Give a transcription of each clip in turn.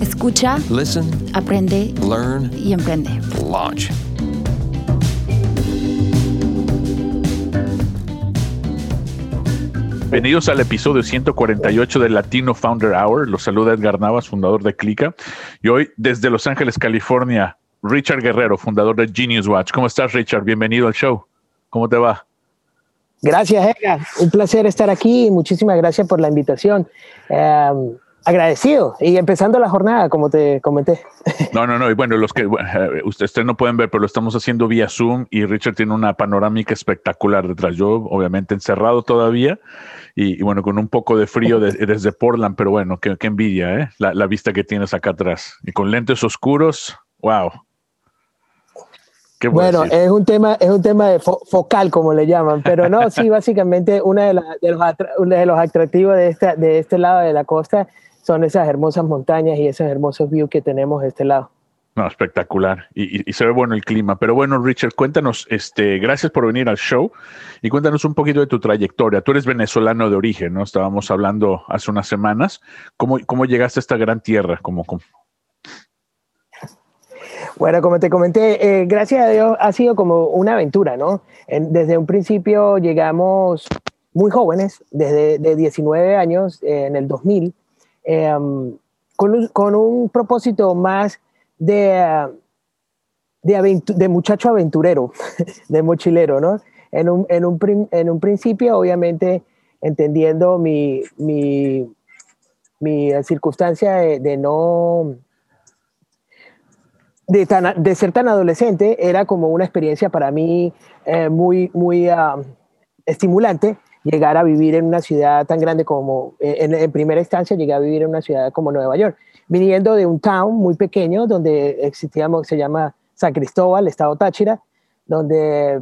Escucha, Listen, aprende learn, y emprende. launch. Bienvenidos al episodio 148 del Latino Founder Hour. Los saluda Edgar Navas, fundador de Clica. Y hoy, desde Los Ángeles, California, Richard Guerrero, fundador de Genius Watch. ¿Cómo estás, Richard? Bienvenido al show. ¿Cómo te va? Gracias, Edgar. Un placer estar aquí. Muchísimas gracias por la invitación. Eh, agradecido y empezando la jornada, como te comenté. No, no, no. Y bueno, los que bueno, eh, ustedes no pueden ver, pero lo estamos haciendo vía Zoom y Richard tiene una panorámica espectacular detrás. Yo, obviamente, encerrado todavía y, y bueno, con un poco de frío de- desde Portland, pero bueno, qué, qué envidia, ¿eh? La, la vista que tienes acá atrás. Y con lentes oscuros, wow. ¿Qué puedo Bueno, decir? es un tema, es un tema de fo- focal, como le llaman, pero no, sí, básicamente uno de, de los atractivos de, esta, de este lado de la costa son esas hermosas montañas y esos hermosos views que tenemos de este lado. No, espectacular. Y, y- y se ve bueno el clima. Pero bueno, Richard, cuéntanos, este, gracias por venir al show y cuéntanos un poquito de tu trayectoria. Tú eres venezolano de origen, ¿no? Estábamos hablando hace unas semanas. ¿Cómo, cómo llegaste a esta gran tierra? ¿Cómo, cómo- Bueno, como te comenté, eh, gracias a Dios ha sido como una aventura, ¿no? En- desde un principio llegamos muy jóvenes, desde de 19 años, eh, en el 2000, um, con, un, propósito más de, de, muchacho aventurero, de mochilero, ¿no? En un, en un, en un principio, obviamente, entendiendo mi, mi, mi circunstancia de, de no de, tan- de ser tan adolescente era como una experiencia para mí eh, muy, muy ah, estimulante llegar a vivir en una ciudad tan grande como, eh, en, en primera instancia llegué a vivir en una ciudad como Nueva York, viniendo de un town muy pequeño donde existíamos, se llama San Cristóbal, estado Táchira, donde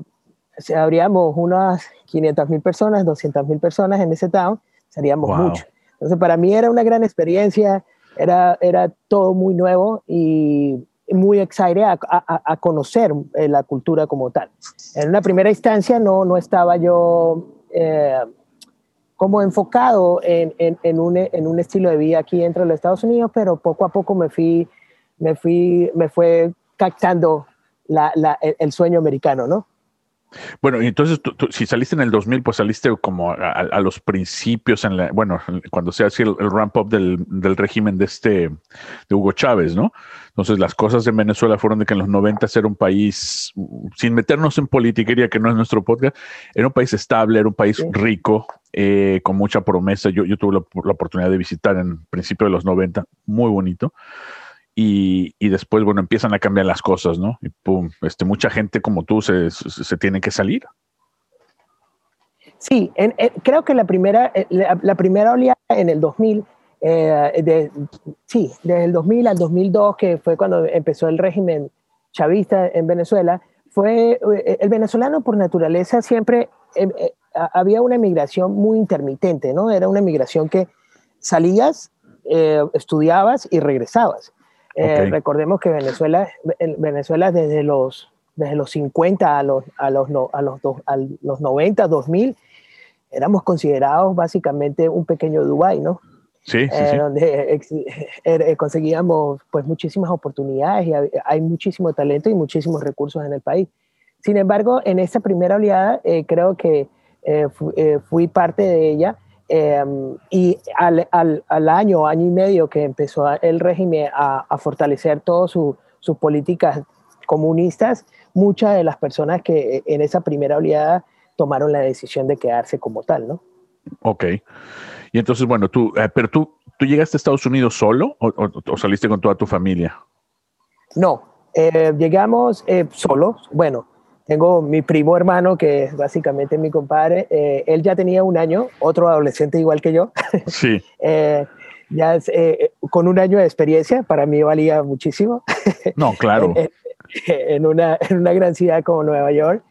habríamos unas 500 mil personas, 200 mil personas en ese town, seríamos Wow. muchos. Entonces para mí era una gran experiencia, era, era todo muy nuevo y muy excited a, a- a conocer eh, la cultura como tal. En una primera instancia no, no estaba yo eh, como enfocado en, en- un, en un estilo de vida aquí dentro de los Estados Unidos, pero poco a poco me fui, me fui, me fue captando la- el, el sueño americano, ¿no? Bueno, y entonces tú- tú- si saliste en el 2000, pues saliste como a, los principios, en la, bueno, cuando se hacía el, el ramp up del, del régimen de este, de Hugo Chávez, ¿no? Entonces las cosas en Venezuela fueron de que en los 90 era un país, sin meternos en politiquería, que no es nuestro podcast, era un país estable, era un país rico, eh, con mucha promesa. Yo, yo tuve la, la oportunidad de visitar en principio de los 90, muy bonito. Y, después, bueno, empiezan a cambiar las cosas, ¿no? Y pum, este, mucha gente como tú se, se, se tiene que salir. Sí, en- creo que la primera, eh, la, primera oleada en el 2000, eh, de, sí, desde el 2000 al 2002, que fue cuando empezó el régimen chavista en Venezuela, fue eh, el venezolano por naturaleza siempre eh, eh, había una migración muy intermitente, ¿no? Era una migración que salías, eh, estudiabas y regresabas. Eh. Recordemos que Venezuela, en Venezuela desde los, desde los 50 a los, a los, no- a los, a los 90, 2000, éramos considerados básicamente un pequeño Dubái, ¿no? Sí, sí, Eh, sí. donde ex- eh, conseguíamos pues muchísimas oportunidades y hay, muchísimo talento y muchísimos recursos en el país. Sin embargo, en esta primera oleada creo que fu- fui parte de ella eh, y al, al, al año, año y medio que empezó el régimen a, a fortalecer todas su- sus políticas comunistas, muchas de las personas que eh, en esa primera oleada tomaron la decisión de quedarse como tal, ¿no? Ok. Y entonces, bueno, tú, eh, pero tú, ¿tú llegaste a Estados Unidos solo o, o- o saliste con toda tu familia? No, eh, llegamos eh, solos. Bueno, tengo mi primo hermano, que es básicamente mi compadre. eh, él ya tenía un año, otro adolescente igual que yo. Sí. Eh, ya eh, con un año de experiencia, para mí valía muchísimo. No, claro. en, una, en una gran ciudad como Nueva York.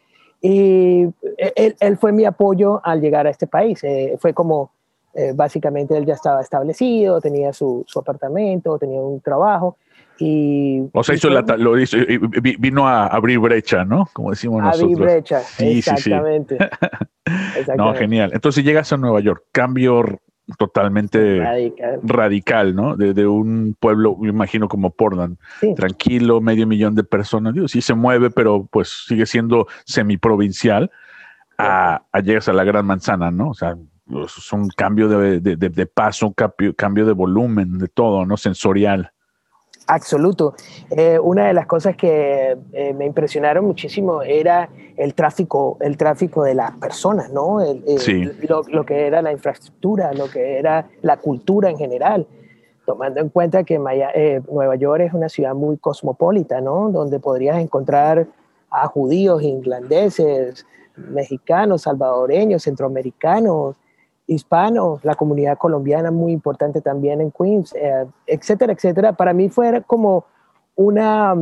Y él, él fue mi apoyo al llegar a este país. Eh, fue como, eh, básicamente, él ya estaba establecido, tenía su, su apartamento, tenía un trabajo. Y, o sea, hizo la, lo hizo, vino a abrir brecha, ¿no? Como decimos nosotros. Abrir brecha, exactamente. exactamente. No, genial. Entonces llegas a Nueva York, cambio totalmente radical, ¿no? De, un pueblo, me imagino como Portland, tranquilo, medio millón de personas, Dios, sí se mueve, pero pues sigue siendo semiprovincial, a, a llegas a la gran manzana, ¿no? O sea, es un cambio de, de paso, un cambio, cambio de volumen, de todo, ¿no? Sensorial. Absoluto. Eh, una de las cosas que eh, me impresionaron muchísimo era el tráfico, el tráfico de las personas, ¿no? lo, que era la infraestructura, lo que era la cultura en general, tomando en cuenta que eh, Nueva York es una ciudad muy cosmopolita, ¿no? Donde podrías encontrar a judíos, irlandeses, mexicanos, salvadoreños, centroamericanos, hispanos, la comunidad colombiana muy importante también en Queens, eh, etcétera, etcétera. Para mí fue como una,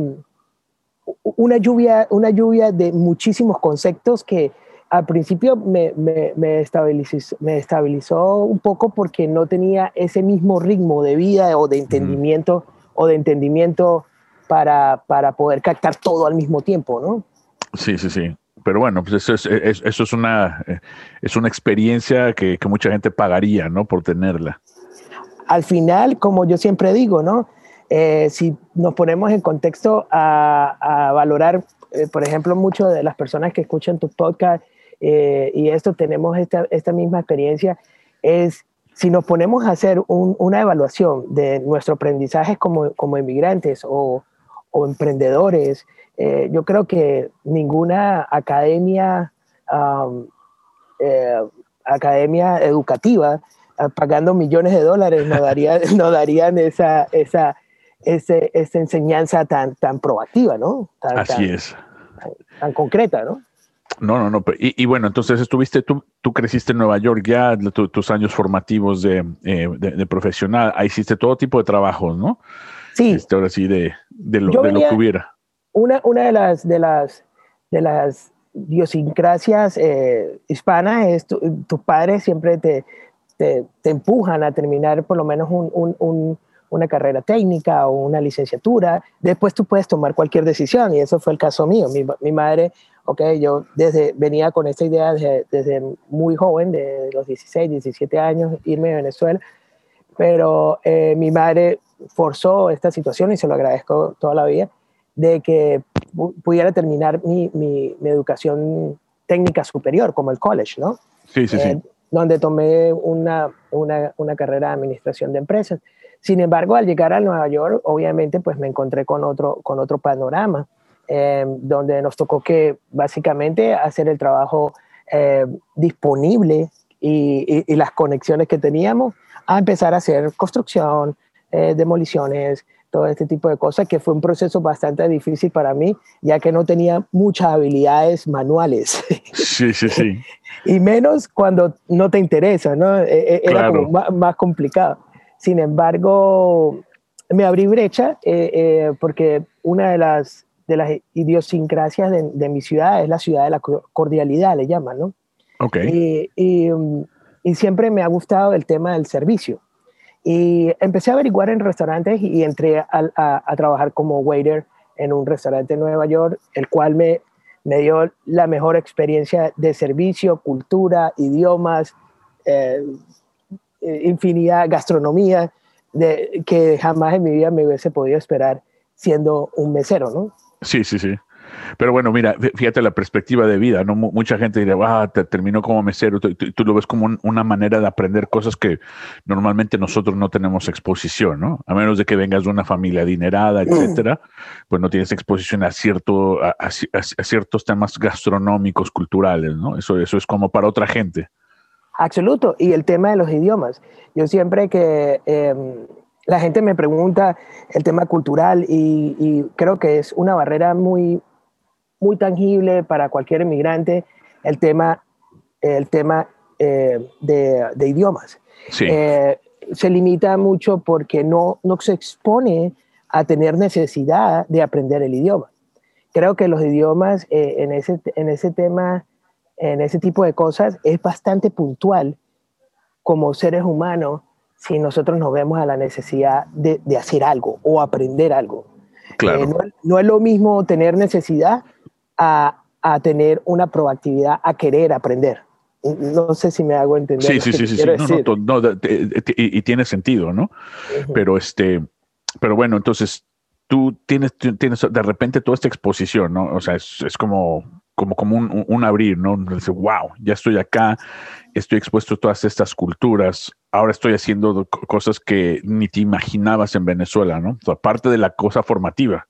una, lluvia, una lluvia de muchísimos conceptos que al principio me, me, estabilizó, me estabilizó un poco porque no tenía ese mismo ritmo de vida o de entendimiento, o de entendimiento para, para poder captar todo al mismo tiempo, ¿no? Sí, sí, sí pero bueno, pues eso es, eso es una, es una experiencia que, que, mucha gente pagaría, ¿no? Por tenerla. Al final, como yo siempre digo, ¿no? Eh, si nos ponemos en contexto a, a valorar, eh, por ejemplo, mucho de las personas que escuchan tu podcast eh, y esto tenemos esta, esta misma experiencia, es si nos ponemos a hacer un, una evaluación de nuestro aprendizaje como, como inmigrantes o, o emprendedores, eh, yo creo que ninguna academia, eh, academia educativa ah, pagando millones de dólares nos, daría, no darían esa, esa, esa enseñanza tan, tan proactiva, ¿no? Así es. Tan, concreta, ¿no? No, no, no. Y, bueno, entonces estuviste, tú, tú creciste en Nueva York ya, tus años formativos de, eh, de, profesional, ahí hiciste todo tipo de trabajos, ¿no? Sí. Este, ahora sí, de, de, lo, de lo que hubiera una, una de, las, de, las, de las idiosincrasias eh, hispanas es tus padres siempre te, te, empujan a terminar por lo menos un, un, una carrera técnica o una licenciatura. Después tú puedes tomar cualquier decisión y eso fue el caso mío. Mi, mi madre, ok, yo desde, venía con esta idea desde, muy joven, de los 16, 17 años, irme a Venezuela, pero eh, mi madre forzó esta situación y se lo agradezco toda la vida de que pudiera terminar mi, mi, educación técnica superior, como el college, ¿no? Sí, sí, sí. Eh, donde tomé una, una, una, carrera de administración de empresas. Sin embargo, al llegar a Nueva York, obviamente, pues me encontré con otro, con otro panorama, eh, donde nos tocó que básicamente hacer el trabajo eh, disponible y, y, las conexiones que teníamos a empezar a hacer construcción, demoliciones, todo este tipo de cosas, que fue un proceso bastante difícil para mí, ya que no tenía muchas habilidades manuales. Sí, sí, sí. y menos cuando no te interesa, ¿no? E, e, era como más, complicado. Sin embargo, me abrí brecha eh, eh, porque una de las, de las idiosincrasias de, de, mi ciudad es la ciudad de la cordialidad, le llaman, ¿no? Ok. Y, y, y siempre me ha gustado el tema del servicio. Y empecé a averiguar en restaurantes y entré a, a, trabajar como waiter en un restaurante en Nueva York, el cual me, me dio la mejor experiencia de servicio, cultura, idiomas, eh, infinidad, gastronomía, que jamás en mi vida me hubiese podido esperar siendo un mesero, ¿no? Sí, sí, sí. Pero bueno, mira, fíjate la perspectiva de vida, ¿no? Mucha gente dirá, ah, te terminó como mesero, tú, tú, lo ves como una manera de aprender cosas que normalmente nosotros no tenemos exposición, ¿no? A menos de que vengas de una familia adinerada, mm. etcétera, pues no tienes exposición a, cierto, a, ciertos temas gastronómicos, culturales, ¿no? Eso, eso es como para otra gente. Absoluto. Y el tema de los idiomas. Yo siempre que... Em, la gente me pregunta el tema cultural y, y, creo que es una barrera muy, muy tangible para cualquier inmigrante el tema, el tema eh, de, idiomas. Sí. Eh, se limita mucho porque no, no se expone a tener necesidad de aprender el idioma. Creo que los idiomas eh, en, ese, en ese tema, en ese tipo de cosas, es bastante puntual como seres humanos si nosotros nos vemos a la necesidad de, de hacer algo o aprender algo. Claro. Eh, no, no, es lo mismo tener necesidad a, a, tener una proactividad, a querer aprender. No sé si me hago entender. Sí, sí, sí, sí. No, no, y, y, tiene sentido, ¿no? Uh -huh. Pero este, pero bueno, entonces tú tienes, tienes de repente toda esta exposición, ¿no? O sea, es, es como, como, como un, un, abrir, ¿no? Dice, wow, ya estoy acá, estoy expuesto a todas estas culturas, ahora estoy haciendo cosas que ni te imaginabas en Venezuela, ¿no? O sea, aparte de la cosa formativa.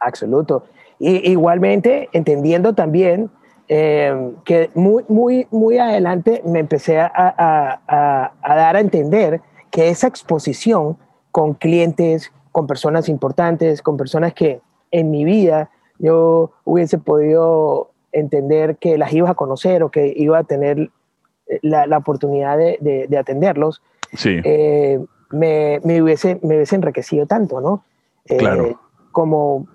Absoluto. Y, igualmente, entendiendo también eh, que muy, muy, muy adelante me empecé a, a, a dar a entender que esa exposición con clientes, con personas importantes, con personas que en mi vida yo hubiese podido entender que las ibas a conocer o que iba a tener la, la oportunidad de, de, de, atenderlos, sí. eh, me, me, hubiese, me hubiese enriquecido tanto, ¿no? Eh, claro. Como,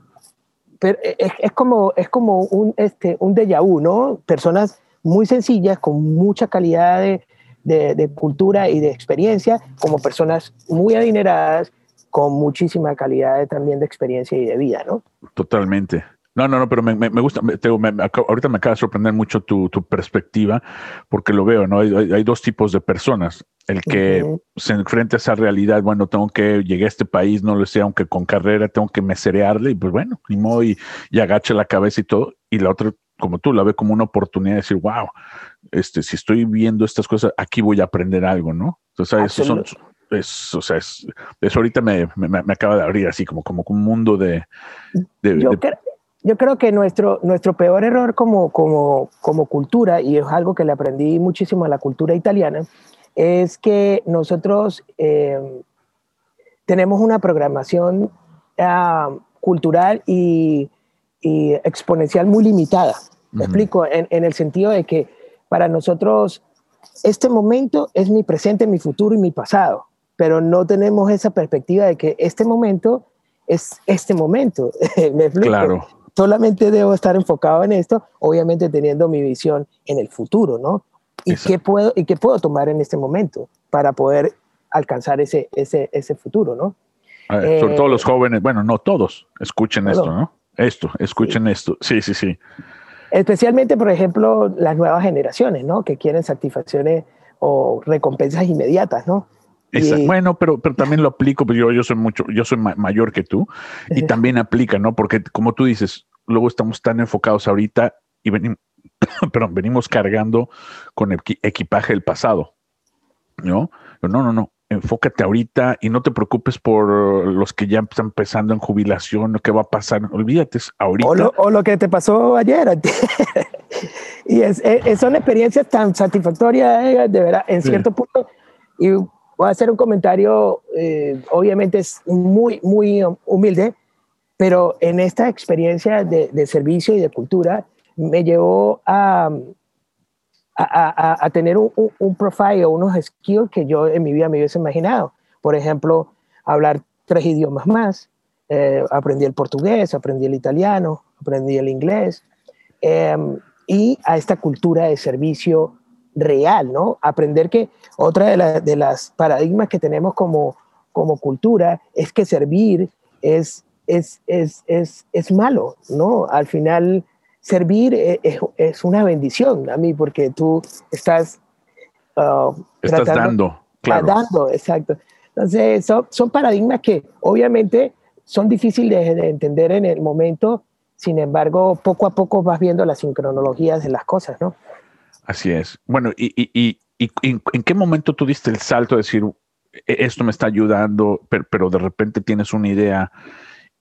pero es, es, como, es como un, este, un déjà vu, ¿no? Personas muy sencillas, con mucha calidad de, de, de, cultura y de experiencia, como personas muy adineradas, con muchísima calidad de, también de experiencia y de vida, ¿no? Totalmente. No, no, no, pero me, me, me gusta, me, me, ahorita me acaba de sorprender mucho tu, tu perspectiva, porque lo veo, ¿no? Hay, hay, dos tipos de personas. El que uh -huh. se enfrenta a esa realidad, bueno, tengo que llegar a este país, no lo sé, aunque con carrera tengo que meserearle, y pues bueno, ni modo, y, y agacha la cabeza y todo. Y la otra, como tú, la ve como una oportunidad de decir, wow, este, si estoy viendo estas cosas, aquí voy a aprender algo, ¿no? Entonces, esos son, es, o sea, es, eso ahorita me, me, me, acaba de abrir así como, como un mundo de... de, yo, de... yo, creo, que nuestro, nuestro peor error como, como, como cultura, y es algo que le aprendí muchísimo a la cultura italiana, es que nosotros eh, tenemos una programación uh, cultural y, y, exponencial muy limitada. Me uh -huh. explico, en, en el sentido de que para nosotros este momento es mi presente, mi futuro y mi pasado pero no tenemos esa perspectiva de que este momento es este momento. ¿Me explico? Claro. Solamente debo estar enfocado en esto, obviamente teniendo mi visión en el futuro, ¿no? ¿Y qué, puedo, ¿Y qué puedo tomar en este momento para poder alcanzar ese, ese, ese futuro, ¿no? Ver, sobre eh, todo los jóvenes, bueno, no todos, escuchen esto, ¿no? Esto, escuchen sí. esto. Sí, sí, sí. Especialmente, por ejemplo, las nuevas generaciones, ¿no? Que quieren satisfacciones o recompensas inmediatas, ¿no? Esa, bueno, pero, pero también lo aplico, pues yo, yo soy mucho, yo soy ma mayor que tú y también aplica, ¿no? Porque como tú dices, luego estamos tan enfocados ahorita y venimos, perdón, venimos cargando con el equipaje del pasado, ¿no? No, no, no, enfócate ahorita y no te preocupes por los que ya están empezando en jubilación, lo que va a pasar, olvídate, ahorita. O lo, o lo que te pasó ayer. y es, es, son experiencias tan satisfactorias, eh, de verdad, en cierto sí. punto. Y voy a hacer un comentario, eh, obviamente es muy, muy humilde, pero en esta experiencia de, servicio y de cultura me llevó a, a, a, tener un, un, un, profile unos skills que yo en mi vida me hubiese imaginado. Por ejemplo, hablar tres idiomas más. Eh, aprendí el portugués, aprendí el italiano, aprendí el inglés. Eh, y a esta cultura de servicio real, ¿no? Aprender que otra de, la, de las paradigmas que tenemos como, como cultura es que servir es, es, es, es, es malo, ¿no? Al final, servir es, es, una bendición a mí porque tú estás... Uh, estás tratando, dando, claro. Dando, exacto. Entonces, son, son paradigmas que obviamente son difíciles de, de entender en el momento, sin embargo, poco a poco vas viendo las sincronologías de las cosas, ¿no? Así es. Bueno, y, y, y, y, en qué momento tú diste el salto de decir, e, esto me está ayudando, pero, pero de repente tienes una idea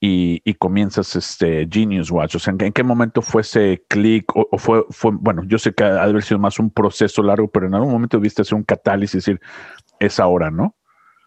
y, y, comienzas este Genius Watch? O sea, ¿en, qué momento fue ese clic? O, o, fue, fue, bueno, yo sé que ha de haber sido más un proceso largo, pero en algún momento viste hacer un catálisis y decir, es ahora, ¿no?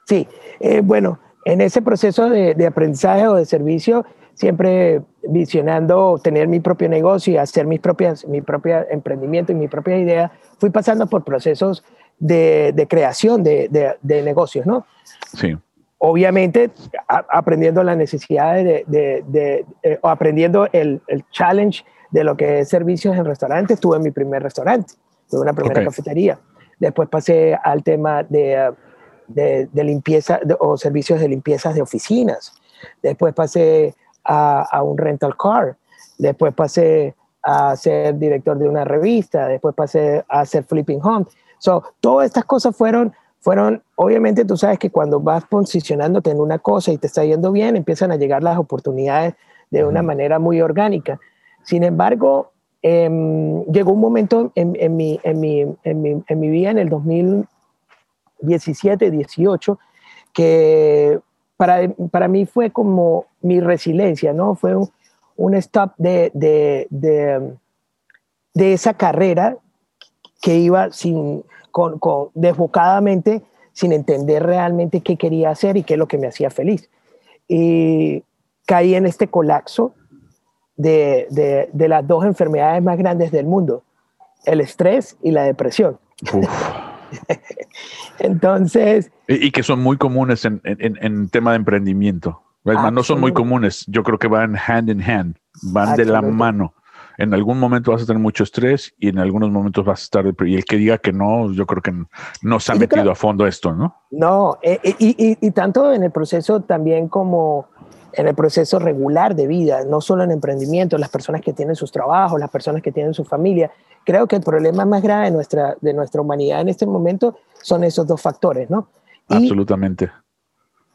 Sí, eh, bueno, en ese proceso de, de aprendizaje o de servicio, siempre visionando tener mi propio negocio y hacer mis propias, mi propio emprendimiento y mi propia idea, fui pasando por procesos de, creación de, de, negocios, ¿no? Sí. Obviamente, aprendiendo las necesidades de, eh, o aprendiendo el, el, challenge de lo que es servicios en restaurantes, tuve mi primer restaurante, tuve una primera cafetería. Después pasé al tema de, de limpieza o servicios de limpieza de oficinas. Después pasé a, a un rental car. Después pasé a ser director de una revista, después pasé a ser flipping home. So, todas estas cosas fueron, fueron, obviamente tú sabes que cuando vas posicionándote en una cosa y te está yendo bien, empiezan a llegar las oportunidades de una manera muy orgánica. Sin embargo, em, llegó un momento en, en, mi, en, mi, en, mi, en mi vida, en el 2017, 18, que para, para mí fue como mi resiliencia, ¿no? Fue un, un stop de, de, de, esa carrera que iba sin, con, con, desbocadamente sin entender realmente qué quería hacer y qué es lo que me hacía feliz. Y caí en este colapso de, de, de las dos enfermedades más grandes del mundo, el estrés y la depresión. Entonces... Y, que son muy comunes en, en, en tema de emprendimiento no son muy comunes. Yo creo que van hand in hand, van de la mano. En algún momento vas a tener mucho estrés y en algunos momentos vas a estar. Y el que diga que no, yo creo que no se ha metido a fondo esto, ¿no? No, eh, eh, y, y, tanto en el proceso también como en el proceso regular de vida, no solo en emprendimiento, las personas que tienen sus trabajos, las personas que tienen su familia. Creo que el problema más grave de nuestra, de nuestra humanidad en este momento son esos dos factores, ¿no? Absolutamente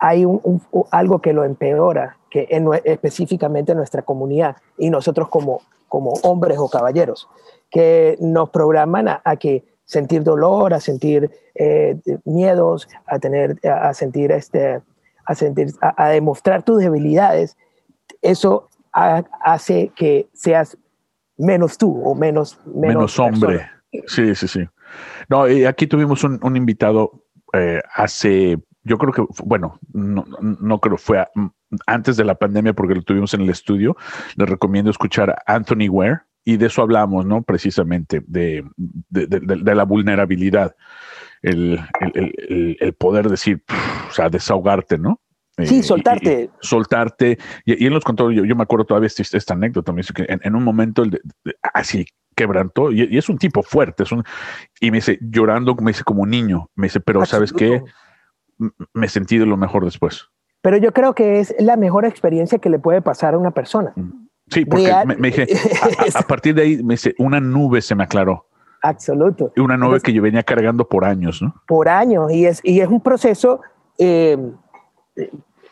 hay un, algo que lo empeora, que en, específicamente en nuestra comunidad y nosotros como, como hombres o caballeros, que nos programan a, que sentir dolor, a sentir eh, miedos, a tener, a, sentir este, a sentir, a, demostrar tus debilidades, eso hace que seas menos tú o menos menos, hombre. Sí, sí, sí. No, y aquí tuvimos un, un invitado eh, hace yo creo que, bueno, no, no creo, fue antes de la pandemia porque lo tuvimos en el estudio. Les recomiendo escuchar a Anthony Ware y de eso hablamos, ¿no? Precisamente, de, de, de, la vulnerabilidad, el, el, el, poder decir, o sea, desahogarte, ¿no? Sí, soltarte. soltarte. Y, él nos contó, yo, yo me acuerdo todavía esta, esta anécdota, me dice que en, un momento así quebrantó, y, es un tipo fuerte, es un, y me dice, llorando, me dice como un niño, me dice, pero ¿sabes qué? me sentí de lo mejor después. Pero yo creo que es la mejor experiencia que le puede pasar a una persona. Mm. Sí, porque me, dije, a, partir de ahí, me dice, una nube se me aclaró. Absoluto. Una nube que yo venía cargando por años, ¿no? Por años. Y es, y es un proceso, eh,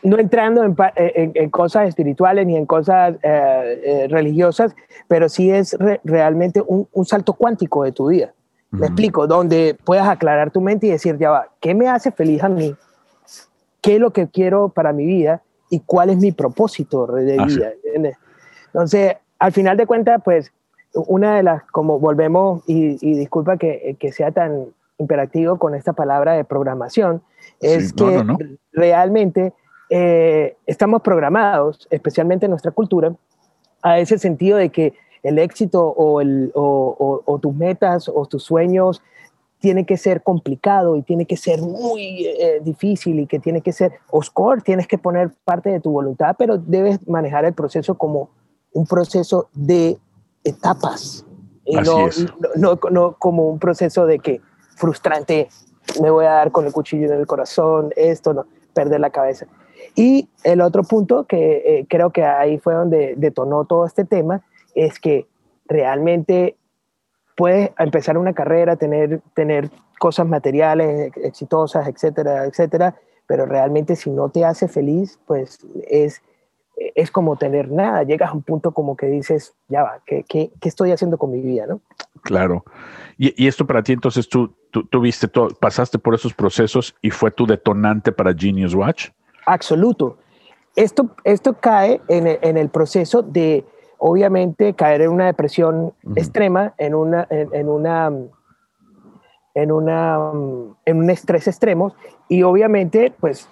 no entrando en, cosas espirituales ni en cosas eh, eh, religiosas, pero sí es realmente un, un, salto cuántico de tu vida. Me explico, donde puedas aclarar tu mente y decir, ya va, ¿qué me hace feliz a mí? ¿Qué es lo que quiero para mi vida? ¿Y cuál es mi propósito de ah, vida? Entonces, al final de cuentas, pues, una de las, como volvemos, y, disculpa que, que, sea tan imperativo con esta palabra de programación, es que realmente eh, estamos programados, especialmente en nuestra cultura, a ese sentido de que el éxito o, el, o, tus metas o tus sueños tiene que ser complicado y tiene que ser muy eh, difícil y que tiene que ser oscuro, tienes que poner parte de tu voluntad, pero debes manejar el proceso como un proceso de etapas y no, no, no, como un proceso de que frustrante, me voy a dar con el cuchillo en el corazón, esto, no, perder la cabeza. Y el otro punto que eh, creo que ahí fue donde detonó todo este tema es que realmente puedes empezar una carrera, tener, tener cosas materiales exitosas, etcétera, etcétera, pero realmente si no te hace feliz, pues es, es como tener nada. Llegas a un punto como que dices, ya va, ¿qué, qué, qué estoy haciendo con mi vida? ¿no? Claro. Y, y esto para ti, entonces tú, tú, viste todo, pasaste por esos procesos y fue tu detonante para Genius Watch. Absoluto. Esto, esto cae en en el proceso de obviamente caer en una depresión extrema, en una, en, una, en una, en un estrés extremo y obviamente pues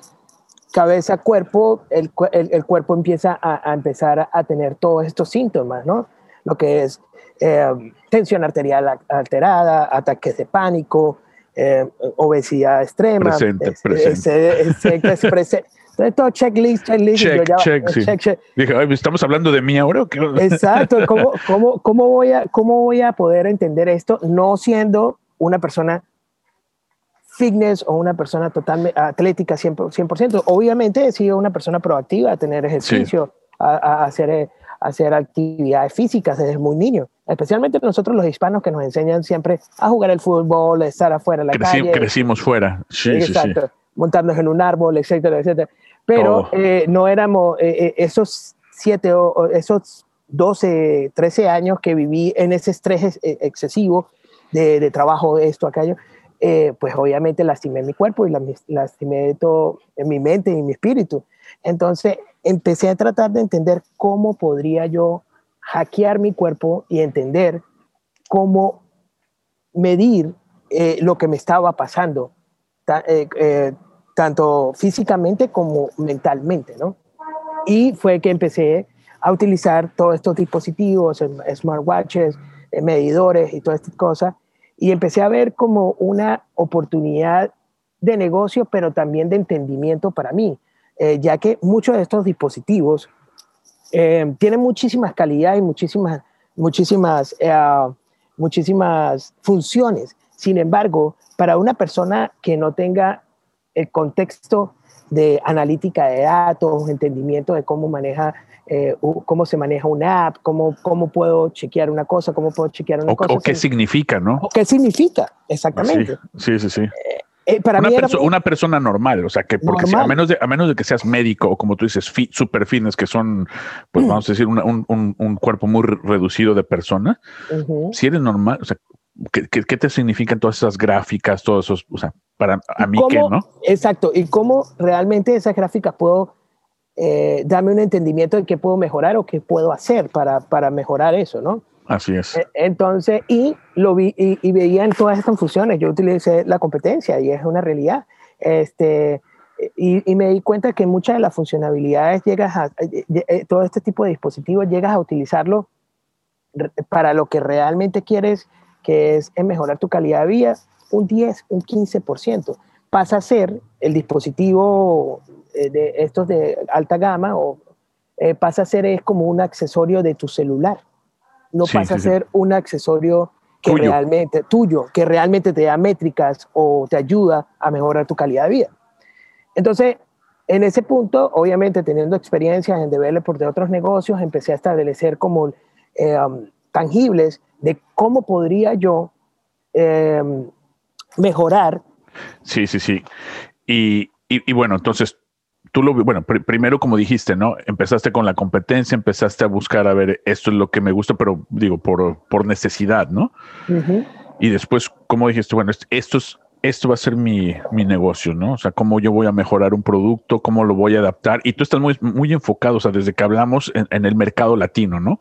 cabeza, cuerpo, el, el, cuerpo empieza a, empezar a, tener todos estos síntomas, ¿no? Lo que es eh, tensión arterial alterada, ataques de pánico, eh, obesidad extrema. Presente, presente. presente. todo checklist, checklist. Check, check, sí. Dije, ¿estamos hablando de mí ahora? Exacto. ¿Cómo, cómo, cómo, voy a, ¿Cómo voy a poder entender esto no siendo una persona fitness o una persona totalmente atlética 100%, Obviamente he sido una persona proactiva a tener ejercicio, a, hacer, eh, hacer actividades físicas desde muy niño. Especialmente nosotros los hispanos que nos enseñan siempre a jugar el fútbol, a estar afuera en la calle. Crecimos fuera, sí, Exacto. Sí, Montándonos en un árbol, etcétera, etcétera. Pero eh, no éramos eh, esos siete o esos 12, 13 años que viví en ese estrés excesivo de, de trabajo, esto, aquello eh, pues obviamente lastimé mi cuerpo y lastimé todo en mi mente y mi espíritu. Entonces empecé a tratar de entender cómo podría yo hackear mi cuerpo y entender cómo medir eh, lo que me estaba pasando, eh, tanto físicamente como mentalmente, ¿no? Y fue que empecé a utilizar todos estos dispositivos, smartwatches, medidores y todas estas cosas, y empecé a ver como una oportunidad de negocio, pero también de entendimiento para mí, eh, ya que muchos de estos dispositivos eh, tienen muchísimas calidades y muchísimas, muchísimas, eh, muchísimas funciones. Sin embargo, para una persona que no tenga el contexto de analítica de datos, entendimiento de cómo maneja eh, cómo se maneja una app, cómo, cómo puedo chequear una cosa, cómo puedo chequear una cosa. O qué significa, ¿no? O qué significa, exactamente. Sí, sí, sí. Eh, eh, para una, mí una, persona normal, o sea, que porque a, menos de, a menos de que seas médico o como tú dices, super fitness, que son, pues vamos a decir, un, un, un, cuerpo muy reducido de persona, si eres normal, o sea, ¿qué, qué, te significan todas esas gráficas, todos esos, o sea, para a mí qué, ¿no? Exacto, y cómo realmente esas gráficas puedo eh, dame un entendimiento de qué puedo mejorar o qué puedo hacer para, para mejorar eso, ¿no? Así es. E, entonces, y lo vi y, veía en todas estas funciones, yo utilicé la competencia y es una realidad. Este, y, me di cuenta que muchas de las funcionalidades llegas a, eh, eh, todo este tipo de dispositivos llegas a utilizarlo para lo que realmente quieres, que es mejorar tu calidad de vida, un 10, un 15%. Pasa a ser el dispositivo eh, de estos de alta gama o eh, pasa a ser es como un accesorio de tu celular. No pasa a ser un accesorio que realmente tuyo, que realmente te da métricas o te ayuda a mejorar tu calidad de vida. Entonces, en ese punto, obviamente teniendo experiencias en developer de otros negocios, empecé a establecer como eh, um, tangibles de cómo podría yo mejorar. Sí, sí, sí. Y, y, y, bueno, entonces tú lo, bueno, primero como dijiste, ¿no? Empezaste con la competencia, empezaste a buscar, a ver, esto es lo que me gusta, pero digo, por, por necesidad, ¿no? Y después, como dijiste, bueno, esto es, esto va a ser mi, mi, negocio, ¿no? O sea, cómo yo voy a mejorar un producto, cómo lo voy a adaptar. Y tú estás muy, muy enfocado, o sea, desde que hablamos en, en el mercado latino, ¿no?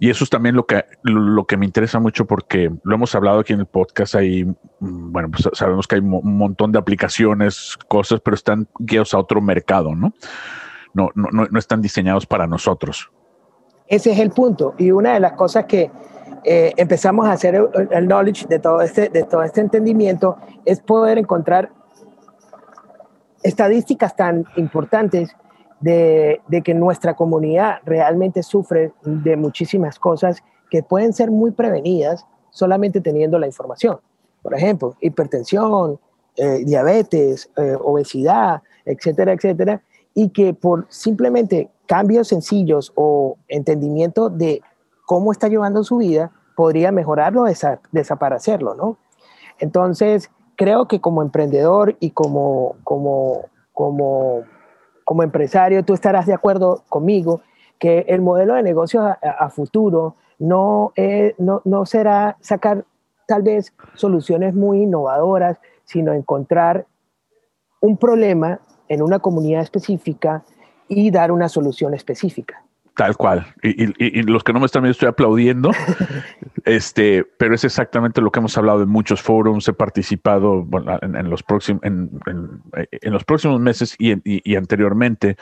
Y eso es también lo que, lo que me interesa mucho porque lo hemos hablado aquí en el podcast. Hay, mm, bueno, pues sabemos que hay un montón de aplicaciones, cosas, pero están guiados a otro mercado, ¿no? No, no, no están diseñados para nosotros. Ese es el punto. Y una de las cosas que eh, empezamos a hacer el, knowledge de todo, este, de todo este entendimiento es poder encontrar estadísticas tan importantes de, que nuestra comunidad realmente sufre de muchísimas cosas que pueden ser muy prevenidas solamente teniendo la información. Por ejemplo, hipertensión, eh, diabetes, eh, obesidad, etcétera, etcétera, y que por simplemente cambios sencillos o entendimiento de cómo está llevando su vida, podría mejorarlo o desaparecerlo, ¿no? Entonces, creo que como emprendedor y como, como, como como empresario, tú estarás de acuerdo conmigo que el modelo de negocio a, futuro no, no, no será sacar tal vez soluciones muy innovadoras, sino encontrar un problema en una comunidad específica y dar una solución específica. Tal cual. Y, los que no me están viendo estoy aplaudiendo. este, pero es exactamente lo que hemos hablado en muchos foros. He participado en, los próximos en, los próximos meses y, anteriormente.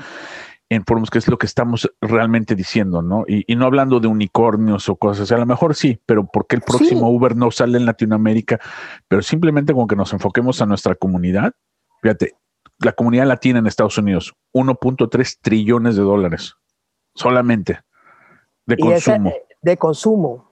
informemos qué es lo que estamos realmente diciendo, ¿no? Y, no hablando de unicornios o cosas, a lo mejor sí, pero ¿por qué el próximo Uber no sale en Latinoamérica? Pero simplemente con que nos enfoquemos a nuestra comunidad, fíjate, la comunidad latina en Estados Unidos, 1.3 trillones de dólares, solamente, de consumo. de consumo.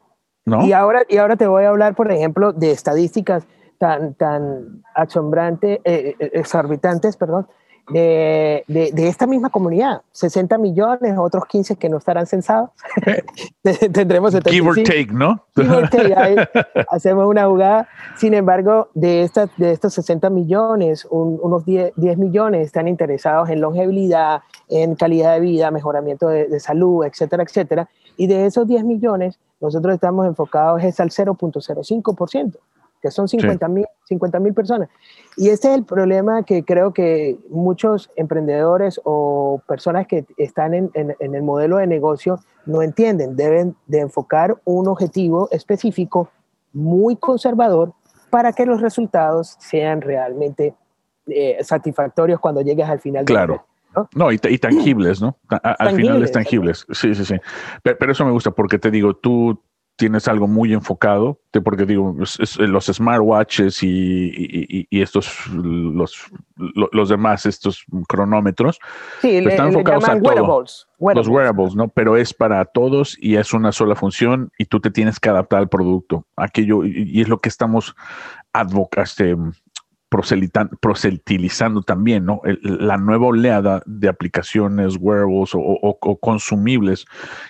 ¿No? Y, ahora, y ahora te voy a hablar, por ejemplo, de estadísticas tan, tan asombrantes, eh, eh, exorbitantes, perdón, de, de, esta misma comunidad. 60 millones, otros 15 que no estarán censados. Tendremos 75. Give or take, ¿no? Give or take, hacemos una jugada. Sin embargo, de, estas, de estos 60 millones, unos 10, 10, millones están interesados en longevidad, en calidad de vida, mejoramiento de, de salud, etcétera, etcétera. Y de esos 10 millones, nosotros estamos enfocados es al 0.05% que son 50 mil 50, personas. Y este es el problema que creo que muchos emprendedores o personas que están en, en, el modelo de negocio no entienden. Deben de enfocar un objetivo específico muy conservador para que los resultados sean realmente eh, satisfactorios cuando llegues al final. Claro. ¿no? no y, tangibles, ¿no? al final es tangibles. Sí, sí, sí. pero, eso me gusta porque te digo, tú tienes algo muy enfocado, porque digo, los smartwatches y, y, estos, los, los, demás, estos cronómetros, sí, están enfocados a wearables, Los wearables, ¿no? Pero es para todos y es una sola función y tú te tienes que adaptar al producto. Aquello, y, es lo que estamos advocando, este, proselitizando también, ¿no? la nueva oleada de aplicaciones, wearables o, consumibles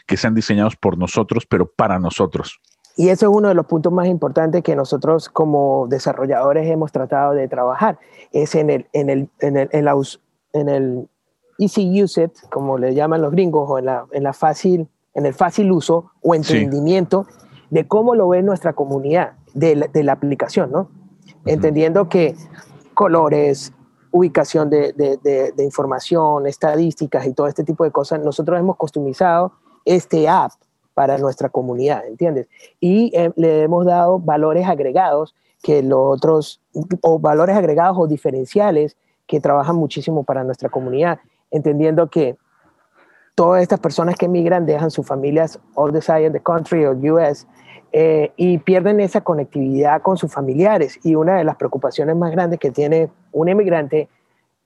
que sean diseñados por nosotros, pero para nosotros. Y eso es uno de los puntos más importantes que nosotros como desarrolladores hemos tratado de trabajar, es en el, en el, en el, en el easy use it, como le llaman los gringos, o en, la, en, la fácil, en el fácil uso o entendimiento de cómo lo ve nuestra comunidad de la, de la aplicación, ¿no? Entendiendo que colores, ubicación de, de, información, estadísticas y todo este tipo de cosas, nosotros hemos customizado este app para nuestra comunidad, ¿entiendes? Y eh, le hemos dado valores agregados que los otros, o valores agregados o diferenciales que trabajan muchísimo para nuestra comunidad, entendiendo que todas estas personas que emigran dejan sus familias all the side of the country o US eh, y pierden esa conectividad con sus familiares. Y una de las preocupaciones más grandes que tiene un emigrante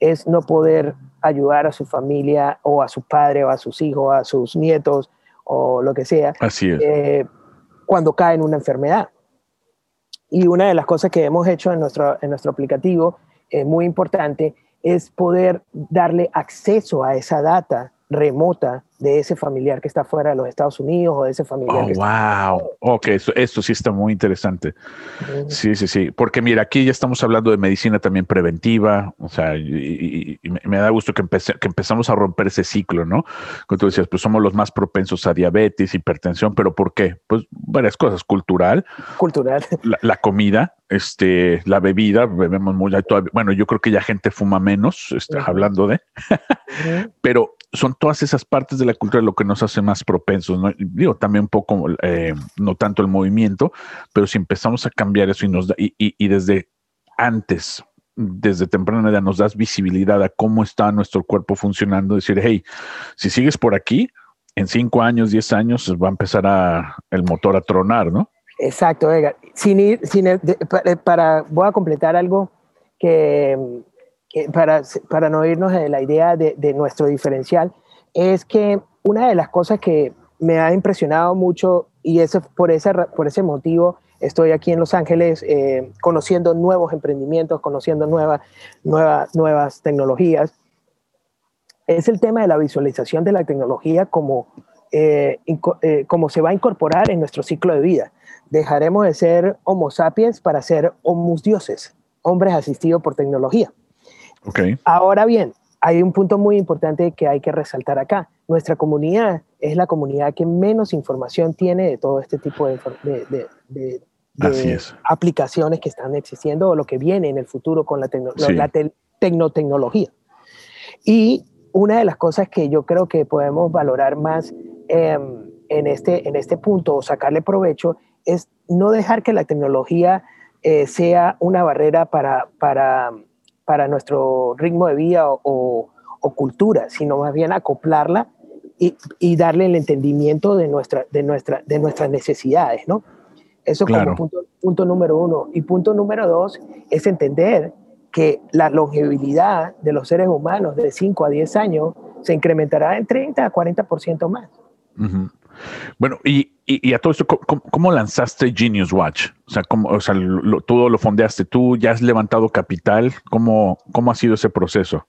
es no poder ayudar a su familia o a su padre o a sus hijos, a sus nietos o lo que sea. Así es. Eh, cuando cae en una enfermedad. Y una de las cosas que hemos hecho en nuestro, en nuestro aplicativo, eh, muy importante, es poder darle acceso a esa data remota de ese familiar que está fuera de los Estados Unidos o de ese familiar. Oh, que wow. Ok, esto, sí está muy interesante. Sí, sí, sí. Porque mira, aquí ya estamos hablando de medicina también preventiva. O sea, y, me da gusto que, que empezamos a romper ese ciclo, ¿no? Como tú decías, pues somos los más propensos a diabetes, hipertensión, pero ¿por qué? Pues varias cosas. Cultural. Cultural. La, comida, este, la bebida, bebemos muy, bueno, yo creo que ya gente fuma menos, está hablando de, pero son todas esas partes de la cultura lo que nos hace más propensos, ¿no? Digo, también un poco, eh, no tanto el movimiento, pero si empezamos a cambiar eso y nos da, y, desde antes, desde temprana edad, nos das visibilidad a cómo está nuestro cuerpo funcionando, decir, hey, si sigues por aquí, en cinco años, diez años, va a empezar a, el motor a tronar, ¿no? Exacto, Edgar. Sin ir, sin, para, voy a completar algo que para, para no irnos de la idea de, nuestro diferencial, es que una de las cosas que me ha impresionado mucho, y eso, por, ese, por ese motivo estoy aquí en Los Ángeles eh, conociendo nuevos emprendimientos, conociendo nuevas, nuevas, nuevas tecnologías, es el tema de la visualización de la tecnología como, eh, eh, como se va a incorporar en nuestro ciclo de vida. Dejaremos de ser homo sapiens para ser homus dioses, hombres asistidos por tecnología. Ahora bien, hay un punto muy importante que hay que resaltar acá. Nuestra comunidad es la comunidad que menos información tiene de todo este tipo de, aplicaciones que están existiendo o lo que viene en el futuro con la, tecnotecnología. Y una de las cosas que yo creo que podemos valorar más em, en, este, en este punto o sacarle provecho es no dejar que la tecnología eh, sea una barrera para, para para nuestro ritmo de vida o, o cultura, sino más bien acoplarla y, y darle el entendimiento de, nuestra, de, nuestra, de nuestras necesidades, ¿no? Eso como punto, punto número uno. Y punto número dos es entender que la longevidad de los seres humanos de 5 a 10 años se incrementará en 30 a 40% más. Bueno, y, y, a todo esto, ¿cómo, lanzaste Genius Watch? O sea, ¿cómo, o sea todo lo fondeaste tú, ya has levantado capital, ¿cómo, cómo ha sido ese proceso?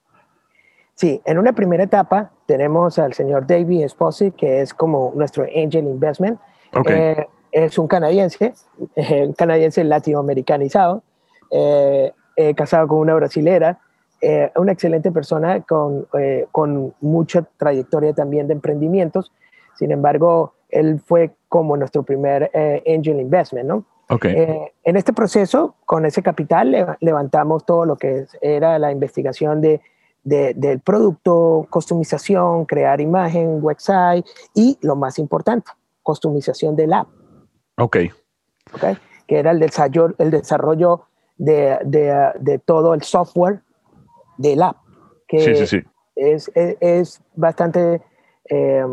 Sí, en una primera etapa tenemos al señor David Esposi, que es como nuestro angel investment. Eh, es un canadiense, un canadiense latinoamericanizado, eh, casado con una brasilera, eh, una excelente persona con, con mucha trayectoria también de emprendimientos. Sin embargo, él fue como nuestro primer angel investment, ¿no? Okay. en este proceso, con ese capital, levantamos todo lo que era la investigación de del producto, customización, crear imagen, website y lo más importante, customización del app. Ok. okay que era el desarrollo, el desarrollo de, de, de todo el software del app. Que sí, sí, sí. Es, es, bastante eh,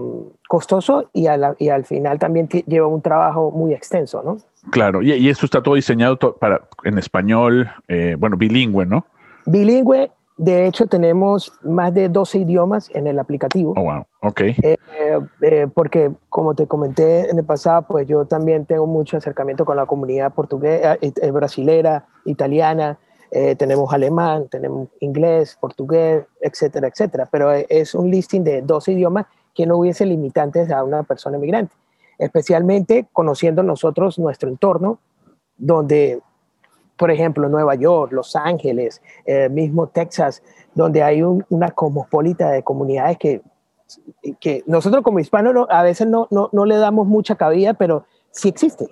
costoso y, y, al final también lleva un trabajo muy extenso, ¿no? Claro, y, y esto está todo diseñado para, en español, eh, bueno, bilingüe, ¿no? Bilingüe de hecho, tenemos más de 12 idiomas en el aplicativo. Oh, wow. Ok. Eh, eh, porque, como te comenté en el pasado, pues yo también tengo mucho acercamiento con la comunidad portuguesa, brasilera, italiana. tenemos alemán, tenemos inglés, portugués, etcétera, etcétera. Pero es un listing de 12 idiomas que no hubiese limitantes a una persona migrante. Especialmente conociendo nosotros nuestro entorno, donde por ejemplo, Nueva York, Los Ángeles, eh, mismo Texas, donde hay una cosmopolita de comunidades que, que nosotros como hispanos a veces no, no, no, le damos mucha cabida, pero sí existe.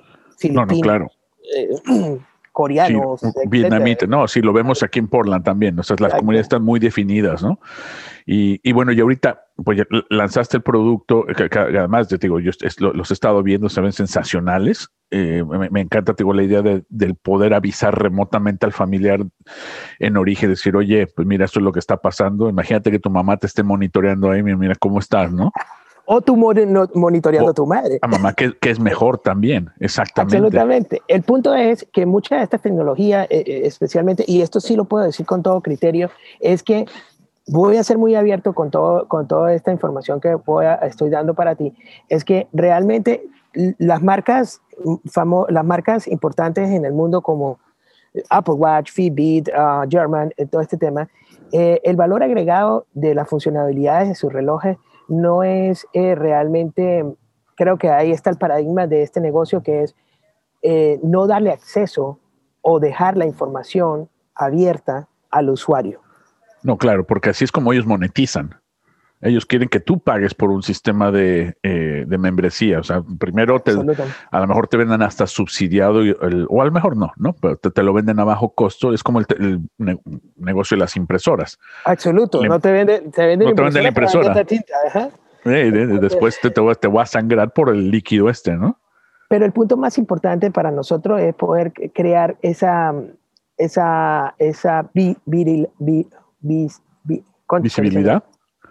no, no, claro. Eh, coreanos. vietnamitas, no, sí, lo vemos aquí en Portland también, o sea, las comunidades están muy definidas, ¿no? Y, y, bueno, y ahorita, pues lanzaste el producto, que, además, te digo, yo los he estado viendo, se ven sensacionales, eh, me, encanta, te digo, la idea de, del poder avisar remotamente al familiar en origen, decir, oye, pues mira, esto es lo que está pasando, imagínate que tu mamá te esté monitoreando ahí, mira cómo estás, ¿no? O tú monitoreando a tu madre. A mamá, que, que, es mejor también, exactamente. Absolutamente. El punto es que mucha de esta tecnología, eh, eh, especialmente, y esto sí lo puedo decir con todo criterio, es que voy a ser muy abierto con, todo, con toda esta información que voy a, estoy dando para ti, es que realmente las marcas, famo, las marcas importantes en el mundo como Apple Watch, Fitbit, uh, German, eh, todo este tema, el valor agregado de las funcionalidades de sus relojes no es eh, realmente, creo que ahí está el paradigma de este negocio que es eh, no darle acceso o dejar la información abierta al usuario. No, claro, porque así es como ellos monetizan. Ellos quieren que tú pagues por un sistema de, eh, membresía. O sea, primero te, a lo mejor te venden hasta subsidiado, o a lo mejor no, ¿no? Pero te, lo venden a bajo costo. Es como el, negocio de las impresoras. Absoluto. no te venden, te venden, no la impresora. después te, te, voy a sangrar por el líquido este, ¿no? Pero el punto más importante para nosotros es poder crear esa, esa, esa visibilidad.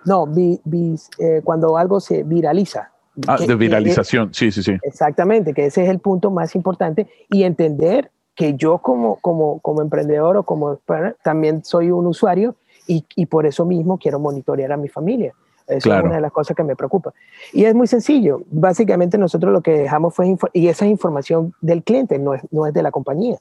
No, eh, cuando algo se viraliza. Ah, de viralización, sí, sí, sí. Exactamente, que ese es el punto más importante y entender que yo como, como, como emprendedor o como también soy un usuario y, y, por eso mismo quiero monitorear a mi familia. Eso es una de las cosas que me preocupa. Y es muy sencillo. Básicamente nosotros lo que dejamos fue, y esa es información del cliente, no es, no es de la compañía.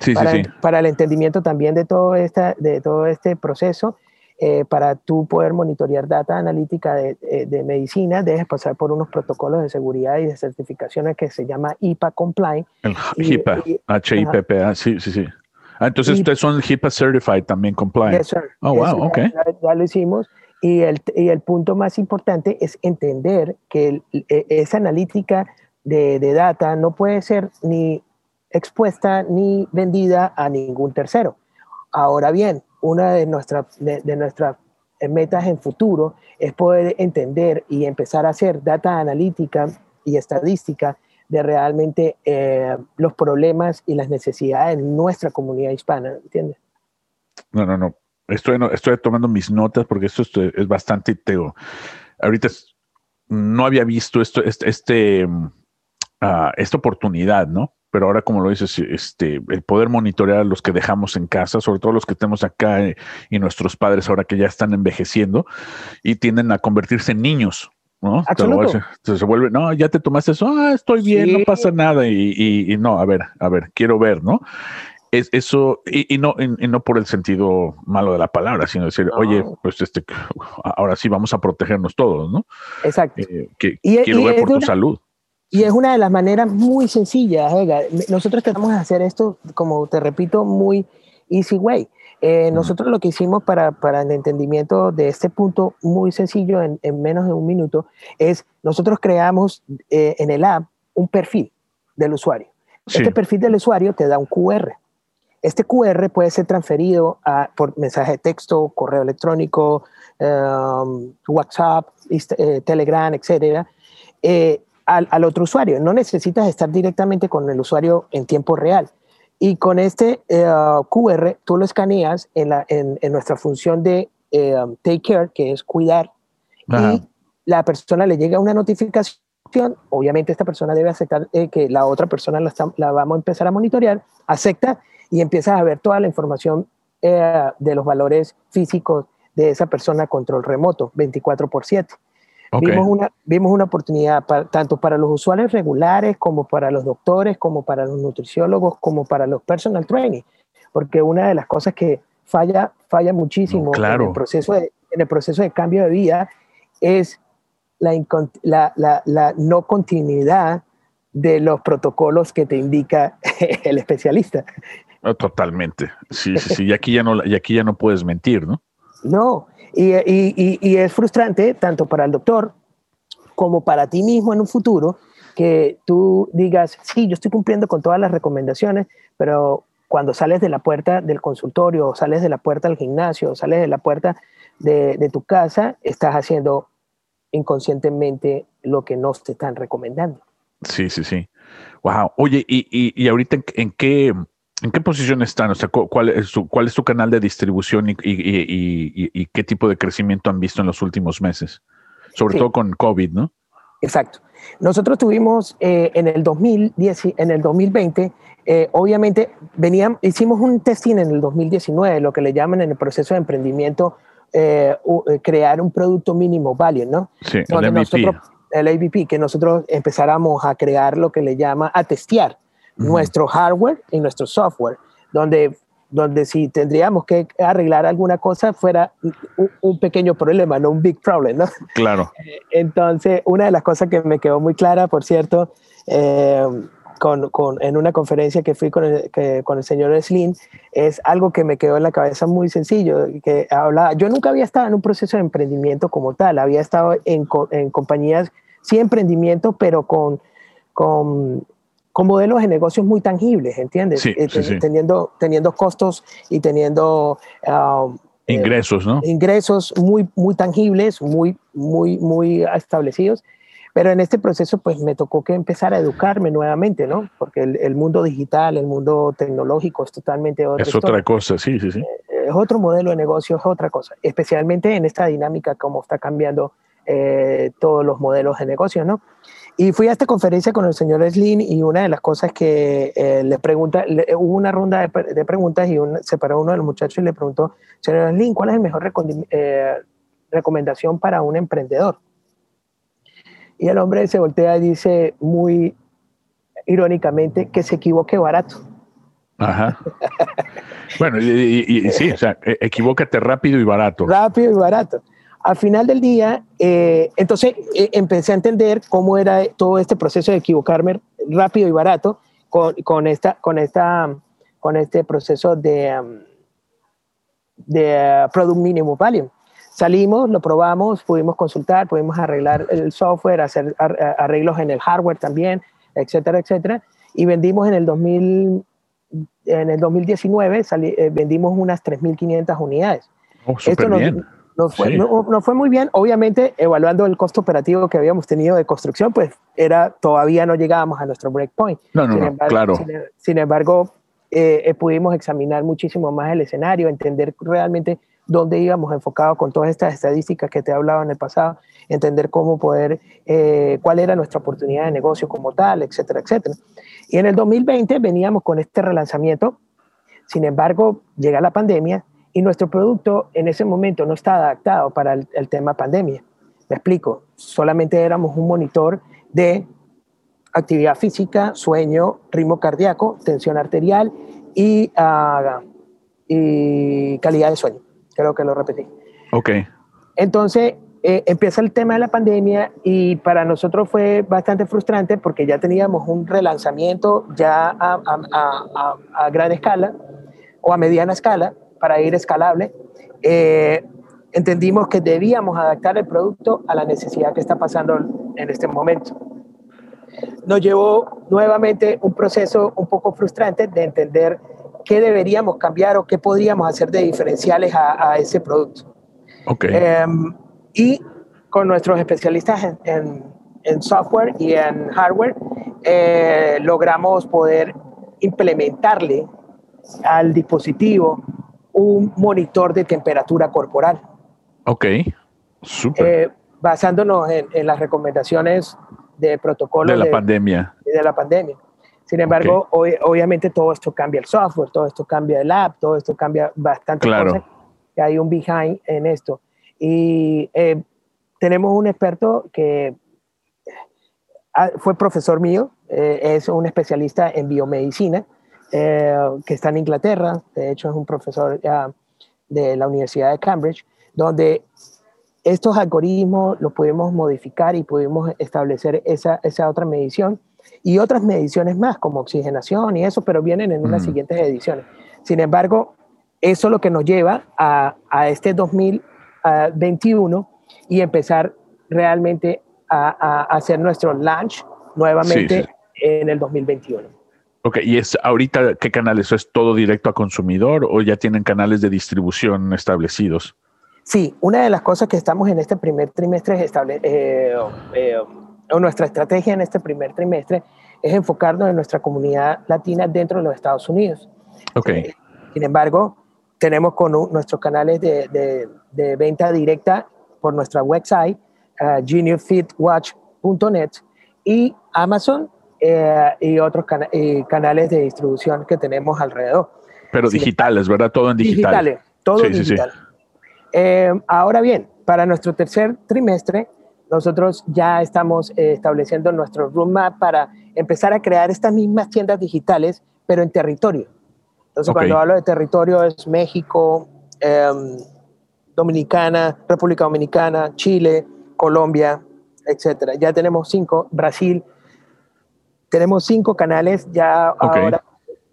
Sí, para, sí, sí. para el entendimiento también de todo, esta, de todo este proceso eh, para tú poder monitorear data analítica de, eh, de, medicina, debes pasar por unos protocolos de seguridad y de certificaciones que se llama HIPAA Compliant. El HIPAA, H-I-P-P-A, sí, sí, sí. Ah, entonces ustedes son HIPAA Certified también compliant. Yes, sir. Oh, wow, ok. Ya, lo hicimos. Y el, y el, punto más importante es entender que e, esa analítica de, de, data no puede ser ni expuesta ni vendida a ningún tercero. Ahora bien, una de nuestras metas en futuro es poder entender y empezar a hacer data analítica y estadística de realmente eh, los problemas y las necesidades de nuestra comunidad hispana, ¿entiendes? No, no, no. Estoy, estoy tomando mis notas porque esto es, bastante teo. Ahorita no había visto esto, este, este uh, esta oportunidad, ¿no? Pero ahora, como lo dices, este, el poder monitorear a los que dejamos en casa, sobre todo los que tenemos acá eh, y nuestros padres ahora que ya están envejeciendo y tienden a convertirse en niños, ¿no? Entonces se vuelve, no, ya te tomaste eso, ah, estoy bien, no pasa nada. Y, y, no, a ver, a ver, quiero ver, ¿no? Es eso, y, no, y, no por el sentido malo de la palabra, sino decir, oye, pues este, ahora sí vamos a protegernos todos, ¿no? Exacto. Eh, que, quiero ver por tu salud. Y es una de las maneras muy sencillas, Nosotros tratamos de hacer esto, como te repito, muy easy way. Eh, nosotros lo que hicimos para, para, el entendimiento de este punto muy sencillo en, en menos de un minuto es nosotros creamos eh, en el app un perfil del usuario. Este perfil del usuario te da un QR. Este QR puede ser transferido a, por mensaje de texto, correo electrónico, um, WhatsApp, eh, Telegram, etcétera, al, al otro usuario. No necesitas estar directamente con el usuario en tiempo real y con este eh, QR tú lo escaneas en, la, en, en nuestra función de eh, take care, que es cuidar, y la persona le llega una notificación. Obviamente esta persona debe aceptar eh, que la otra persona la, la, vamos a empezar a monitorear, acepta y empiezas a ver toda la información de los valores físicos de esa persona control remoto, 24 por 7. Vimos, una, vimos una oportunidad tanto para los usuarios regulares como para los doctores, como para los nutriciólogos, como para los personal training, porque una de las cosas que falla, falla muchísimo en, el proceso de, en el proceso de cambio de vida es la, la, la, no continuidad de los protocolos que te indica el especialista. Ah, totalmente. Sí, sí, sí. Y aquí ya no, y aquí ya no puedes mentir, ¿no? No, y, y, y, es frustrante tanto para el doctor como para ti mismo en un futuro que tú digas, sí, yo estoy cumpliendo con todas las recomendaciones, pero cuando sales de la puerta del consultorio, o sales de la puerta del gimnasio, o sales de la puerta de, de tu casa, estás haciendo inconscientemente lo que no te están recomendando. Sí, sí, sí. Wow. Oye, ¿y, y, y ahorita en qué, ¿En qué posición están? O sea, ¿cuál es su, cuál es su canal de distribución y, y, qué tipo de crecimiento han visto en los últimos meses? Sobre todo con COVID, ¿no? Exacto. Nosotros tuvimos eh, en, el 2010, en el 2020, eh, obviamente venían, hicimos un testing en el 2019, lo que le llaman en el proceso de emprendimiento, eh, crear un producto mínimo value, ¿no? Sí, el MVP. el AVP, que nosotros empezáramos a crear lo que le llama a testear nuestro hardware y nuestro software, donde, donde si tendríamos que arreglar alguna cosa fuera un, pequeño problema, no un big problem, ¿no? Claro. Entonces, una de las cosas que me quedó muy clara, por cierto, eh, con, con, en una conferencia que fui con el, que, con el señor Slim, es algo que me quedó en la cabeza muy sencillo, que hablaba, yo nunca había estado en un proceso de emprendimiento como tal, había estado en, en compañías, sí emprendimiento, pero con, con con modelos de negocios muy tangibles, ¿entiendes? Eh, teniendo, teniendo costos y teniendo... Um, eh, ingresos, ¿no? Ingresos muy, muy tangibles, muy, muy, muy establecidos. Pero en este proceso, pues me tocó que empezar a educarme nuevamente, ¿no? Porque el, mundo digital, el mundo tecnológico es totalmente otra Es otra cosa, sí, sí, sí. Eh, es otro modelo de negocio, es otra cosa. Especialmente en esta dinámica, como está cambiando todos los modelos de negocio, ¿no? Y fui a esta conferencia con el señor Slim y una de las cosas que eh, le pregunta, hubo una ronda de, preguntas y se paró uno de los muchachos y le preguntó, señor Slim, ¿cuál es la mejor eh, recomendación para un emprendedor? Y el hombre se voltea y dice muy irónicamente que se equivoque barato. Ajá. bueno, y, sí, o sea, e, equivócate rápido y barato. Rápido y barato. Al final del día, eh, entonces eh, empecé a entender cómo era todo este proceso de equivocarme rápido y barato con, con esta, con, esta, con este proceso de, um, de uh, Product Minimum Value. Salimos, lo probamos, pudimos consultar, pudimos arreglar el software, hacer arreglos en el hardware también, etcétera, etcétera. Y vendimos en el 2000, en el 2019, eh, vendimos unas 3.500 unidades. Oh, Esto bien no fue, no, fue muy bien. Obviamente, evaluando el costo operativo que habíamos tenido de construcción, pues era, todavía no llegábamos a nuestro breakpoint. No, no, sin embargo, claro. Sin, embargo, eh, eh, pudimos examinar muchísimo más el escenario, entender realmente dónde íbamos enfocados con todas estas estadísticas que te hablaba en el pasado, entender cómo poder, eh, cuál era nuestra oportunidad de negocio como tal, etcétera, etcétera. Y en el 2020 veníamos con este relanzamiento, sin embargo, llega la pandemia y nuestro producto en ese momento no está adaptado para el, tema pandemia. Me explico, solamente éramos un monitor de actividad física, sueño, ritmo cardíaco, tensión arterial y, uh, y calidad de sueño. Creo que lo repetí. Ok. Entonces, eh, empieza el tema de la pandemia y para nosotros fue bastante frustrante porque ya teníamos un relanzamiento ya a, a, a, a gran escala o a mediana escala para ir escalable. Eh, entendimos que debíamos adaptar el producto a la necesidad que está pasando en este momento. Nos llevó nuevamente un proceso un poco frustrante de entender qué deberíamos cambiar o qué podríamos hacer de diferenciales a, ese producto. Okay. Em, y con nuestros especialistas en, en, software y en hardware, eh, logramos poder implementarle al dispositivo un monitor de temperatura corporal. Ok, súper. Eh, basándonos en, las recomendaciones de protocolo de la pandemia. De la pandemia. Sin embargo, obviamente todo esto cambia el software, todo esto cambia el app, todo esto cambia bastante. Claro. hay un behind en esto. Y eh, tenemos un experto que ah, fue profesor mío, eh, es un especialista en biomedicina, eh, que está en Inglaterra, de hecho es un profesor de la Universidad de Cambridge, donde estos algoritmos los pudimos modificar y pudimos establecer esa, esa otra medición y otras mediciones más, como oxigenación y eso, pero vienen en unas mm. siguientes ediciones. Sin embargo, eso es lo que nos lleva a, a este 2021 y empezar realmente a, a hacer nuestro launch nuevamente en el 2021. Ok, ¿y es ahorita qué canales? ¿Es todo directo a consumidor o ya tienen canales de distribución establecidos? Sí, una de las cosas que estamos en este primer trimestre, estable, eh, eh, o nuestra estrategia en este primer trimestre, es enfocarnos en nuestra comunidad latina dentro de los Estados Unidos. Ok. Eh, sin embargo, tenemos con nuestros canales de, de, venta directa por nuestra website, uh, y Amazon eh, y otros canales de distribución que tenemos alrededor. Pero digitales, ¿verdad? Todo en digital. Digitales, todo digital. Eh, ahora bien, para nuestro tercer trimestre, nosotros ya estamos eh, estableciendo nuestro roadmap para empezar a crear estas mismas tiendas digitales, pero en territorio. Entonces, cuando hablo de territorio es México, em, Dominicana, República Dominicana, Chile, Colombia, etcétera. Ya tenemos cinco, Brasil, tenemos cinco canales ya ahora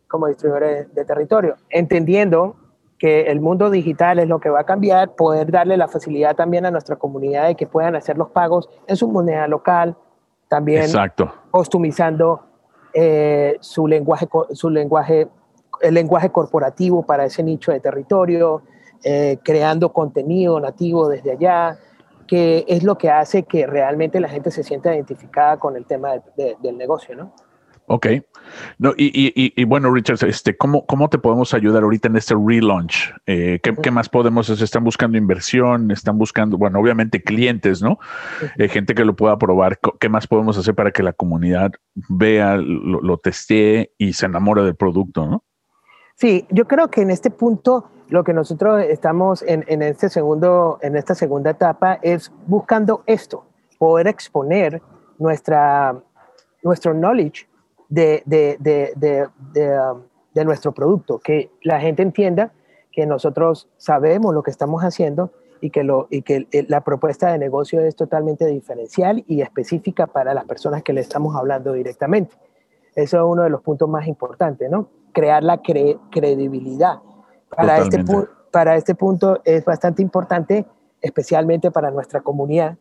como distribuidores de, territorio, entendiendo que el mundo digital es lo que va a cambiar, poder darle la facilidad también a nuestra comunidad de que puedan hacer los pagos en su moneda local, también Exacto. customizando eh, su lenguaje, su lenguaje, el lenguaje corporativo para ese nicho de territorio, eh, creando contenido nativo desde allá, que es lo que hace que realmente la gente se sienta identificada con el tema del negocio, ¿no? Ok. No, y, y, y, bueno, Richard, este, ¿cómo, ¿cómo te podemos ayudar ahorita en este relaunch? Eh, ¿qué, más podemos hacer? ¿Están buscando inversión? ¿Están buscando, bueno, obviamente clientes, ¿no? Eh, gente que lo pueda probar. ¿Qué más podemos hacer para que la comunidad vea, lo, lo testee y se enamore del producto, ¿no? Sí, yo creo que en este punto lo que nosotros estamos en, en, este segundo, en esta segunda etapa es buscando esto, poder exponer nuestra, nuestro knowledge de, de, de, um, de, nuestro producto, que la gente entienda que nosotros sabemos lo que estamos haciendo y que, lo, y que la propuesta de negocio es totalmente diferencial y específica para las personas que le estamos hablando directamente. Eso es uno de los puntos más importantes, ¿no? Crear la credibilidad para este, para este punto es bastante importante, especialmente para nuestra comunidad.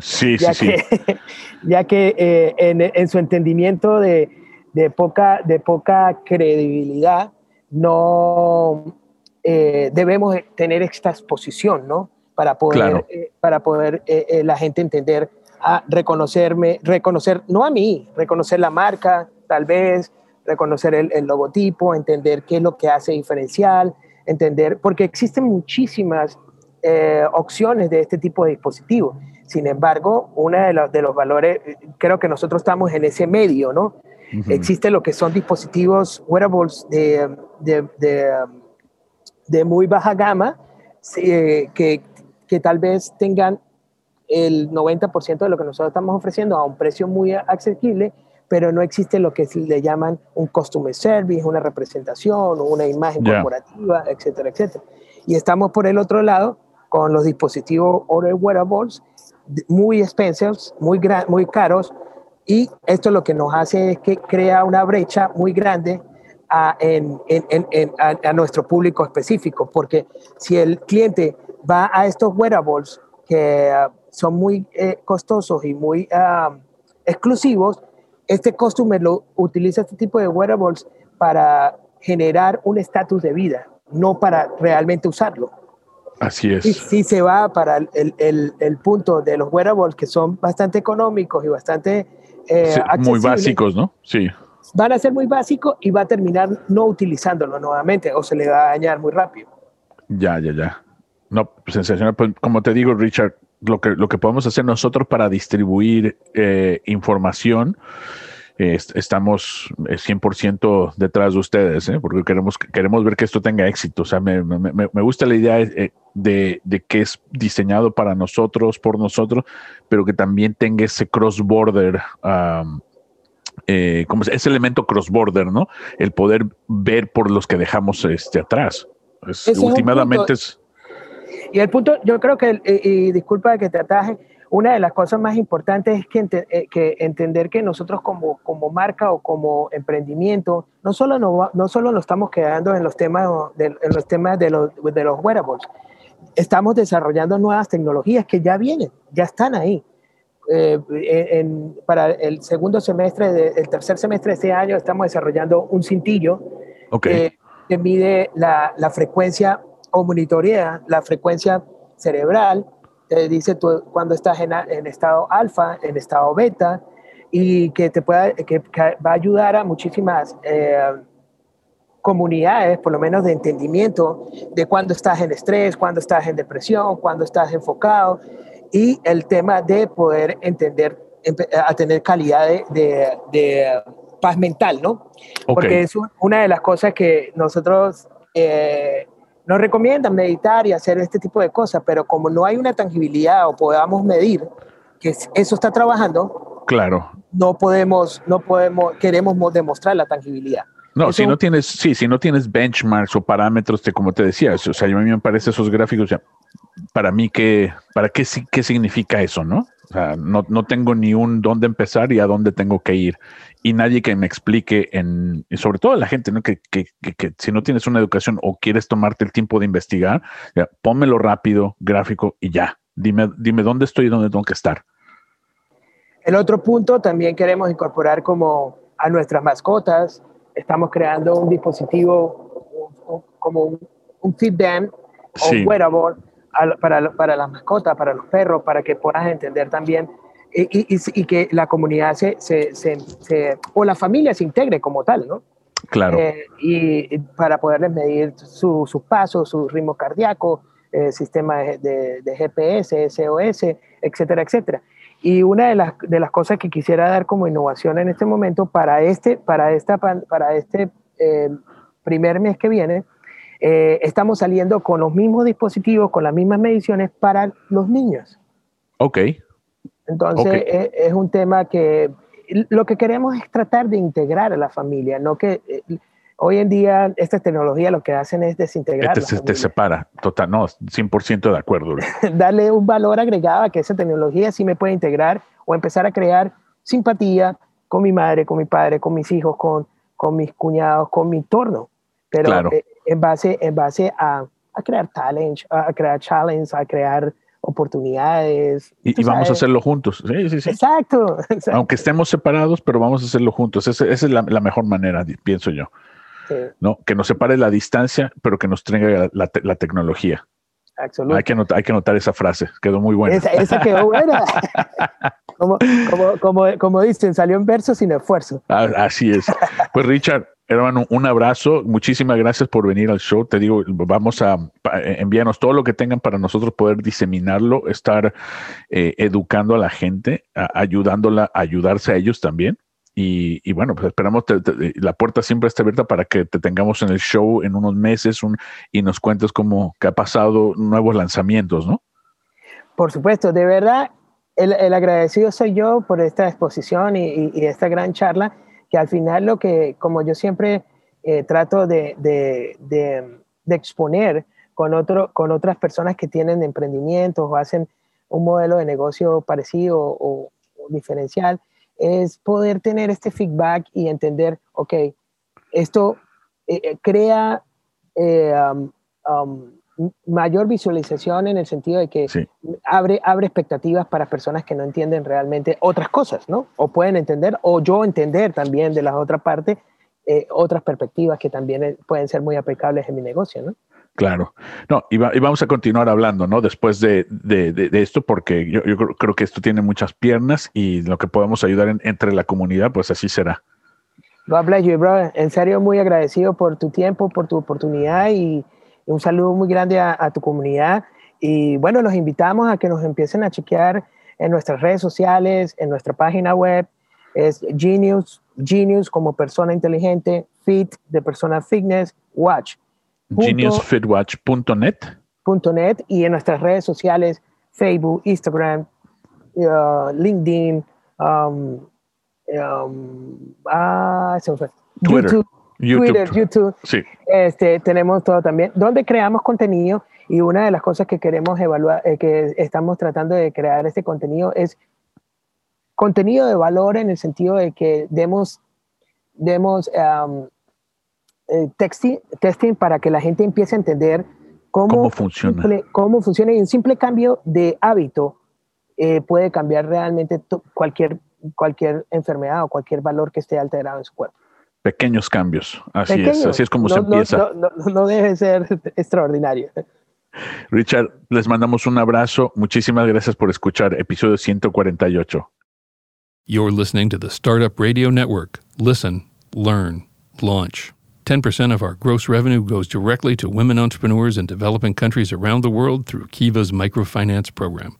Sí, ya sí, que, sí. Ya que eh, en, en, su entendimiento de, de, poca, de poca credibilidad, no eh, debemos tener esta exposición, ¿no? Para poder, eh, para poder la gente entender, a reconocerme, reconocer, no a mí, reconocer la marca, tal vez, reconocer el, logotipo, entender qué es lo que hace diferencial, entender, porque existen muchísimas eh, opciones de este tipo de dispositivos. Sin embargo, uno de, los, de los valores, creo que nosotros estamos en ese medio, ¿no? Existe lo que son dispositivos wearables de, de, de, de muy baja gama eh, que, que tal vez tengan el 90% de lo que nosotros estamos ofreciendo a un precio muy asequible, pero no existe lo que le llaman un customer service, una representación, una imagen corporativa, etcétera, etcétera. Y estamos por el otro lado con los dispositivos Order Wearables, muy expensive, muy, muy caros, y esto lo que nos hace es que crea una brecha muy grande a, en, en, en, a, nuestro público específico, porque si el cliente va a estos wearables que uh, son muy eh, costosos y muy uh, exclusivos, este customer lo utiliza este tipo de wearables para generar un estatus de vida, no para realmente usarlo. Así es. Y si se va para el, el, el, punto de los wearables que son bastante económicos y bastante eh, muy básicos, ¿no? Sí. Van a ser muy básicos y va a terminar no utilizándolo nuevamente o se le va a dañar muy rápido. Ya, ya, ya. No, sensacional. Pues, como te digo, Richard, lo que, lo que podemos hacer nosotros para distribuir eh, información, estamos 100% eh, detrás de ustedes, ¿eh? porque queremos, queremos ver que esto tenga éxito. O sea, me, me, me gusta la idea de, de, que es diseñado para nosotros, por nosotros, pero que también tenga ese cross-border. como ese elemento cross-border, ¿no? El poder ver por los que dejamos este, atrás. Es, últimamente es y el punto, yo creo que, y, disculpa que te ataje, una de las cosas más importantes es que, eh, que entender que nosotros como, como marca o como emprendimiento, no solo, no, no solo nos estamos quedando en los temas de, en los, temas de los, de los wearables, estamos desarrollando nuevas tecnologías que ya vienen, ya están ahí. Eh, en, para el segundo semestre, de, el tercer semestre de este año, estamos desarrollando un cintillo okay. que mide la, la frecuencia o monitorea la frecuencia cerebral, te dice tú cuando estás en, en, estado alfa, en estado beta, y que te pueda, que, va a ayudar a muchísimas eh, comunidades, por lo menos de entendimiento, de cuando estás en estrés, cuando estás en depresión, cuando estás enfocado, y el tema de poder entender, a tener calidad de, de, de paz mental, ¿no? Porque es una de las cosas que nosotros eh, nos recomiendan meditar y hacer este tipo de cosas, pero como no hay una tangibilidad o podamos medir que eso está trabajando, claro. No podemos, no podemos, queremos demostrar la tangibilidad. No, si no tienes, sí, si no tienes benchmarks o parámetros, de, como te decía, o sea, a mí me parece esos gráficos, o para mí, ¿qué, ¿para qué, qué significa eso, no? O sea, no, no, tengo ni un dónde empezar y a dónde tengo que ir. Y nadie que me explique, en, y sobre todo la gente, ¿no? Que, que, que, si no tienes una educación o quieres tomarte el tiempo de investigar, ya, pónmelo rápido, gráfico y ya. Dime, dime dónde estoy y dónde tengo que estar. El otro punto también queremos incorporar como a nuestras mascotas. Estamos creando un dispositivo como un, un feedback o sí. wearable para, para las mascotas, para los perros, para que puedas entender también y, y, y que la comunidad se, se, se, o la familia se integre como tal, ¿no? Claro. Eh, y, para poderles medir sus su pasos, su ritmo cardíaco, eh, sistema de, de, de, GPS, SOS, etcétera, etcétera. Y una de las, de las cosas que quisiera dar como innovación en este momento para este, para esta, para este eh, primer mes que viene eh, estamos saliendo con los mismos dispositivos, con las mismas mediciones para los niños. Ok. Entonces, okay. Es, es, un tema que lo que queremos es tratar de integrar a la familia, no que eh, hoy en día estas tecnologías lo que hacen es desintegrar. Este te separa, total, no, 100% de acuerdo. Darle un valor agregado a que esa tecnología sí me puede integrar o empezar a crear simpatía con mi madre, con mi padre, con mis hijos, con, con mis cuñados, con mi entorno. Pero claro. eh, en base, en base a, a crear talent, a crear challenge, a crear oportunidades. Y, y vamos a hacerlo juntos. Sí, sí, sí. Exacto, exacto. Aunque estemos separados, pero vamos a hacerlo juntos. Esa, esa es la, la, mejor manera, pienso yo. Sí. ¿No? Que nos separe la distancia, pero que nos traiga la, la tecnología. Absolutamente. Hay que, notar, hay que notar esa frase, quedó muy buena. Esa, esa quedó buena. como, como, como, como, dicen, salió en verso sin esfuerzo. Ah, así es. Pues Richard, Hermano, un abrazo. Muchísimas gracias por venir al show. Te digo, vamos a enviarnos todo lo que tengan para nosotros poder diseminarlo, estar eh, educando a la gente, ayudándola a ayudarse a ellos también. Y, bueno, pues esperamos, la puerta siempre está abierta para que te tengamos en el show en unos meses y nos cuentes cómo que ha pasado nuevos lanzamientos, ¿no? Por supuesto, de verdad, el, agradecido soy yo por esta exposición y, esta gran charla, al final lo que, como yo siempre eh, trato de, exponer con, otro, con otras personas que tienen emprendimientos o hacen un modelo de negocio parecido o diferencial, es poder tener este feedback y entender, ok, esto eh, eh, crea um, um, mayor visualización en el sentido de que abre, abre expectativas para personas que no entienden realmente otras cosas, ¿no? O pueden entender, o yo entender también de la otra parte, otras perspectivas que también pueden ser muy aplicables en mi negocio, ¿no? Claro. No, y, vamos a continuar hablando, ¿no? Después de, esto, porque yo, creo que esto tiene muchas piernas y lo que podemos ayudar entre la comunidad, pues así será. God bless you, brother. En serio, muy agradecido por tu tiempo, por tu oportunidad y un saludo muy grande a, tu comunidad. Y bueno, los invitamos a que nos empiecen a chequear en nuestras redes sociales, en nuestra página web. Es Genius, Genius como persona inteligente, Fit de persona fitness, Watch geniusfitwatch.net. .net y en nuestras redes sociales, Facebook, Instagram, uh, LinkedIn, um, um, ah, Twitter, YouTube, YouTube. Sí. Este, tenemos todo también, donde creamos contenido y una de las cosas que queremos evaluar, eh, que estamos tratando de crear este contenido es contenido de valor en el sentido de que demos, demos um, eh, testing, para que la gente empiece a entender cómo, funciona. cómo funciona y un simple cambio de hábito eh, puede cambiar realmente cualquier, cualquier enfermedad o cualquier valor que esté alterado en su cuerpo. Pequeños cambios, así es, así es como se empieza. No, no, debe ser extraordinario. Richard, les mandamos un abrazo. Muchísimas gracias por escuchar episodio 148. You're listening to the Startup Radio Network. Listen, learn, launch. 10% of our gross revenue goes directly to women entrepreneurs in developing countries around the world through Kiva's microfinance program.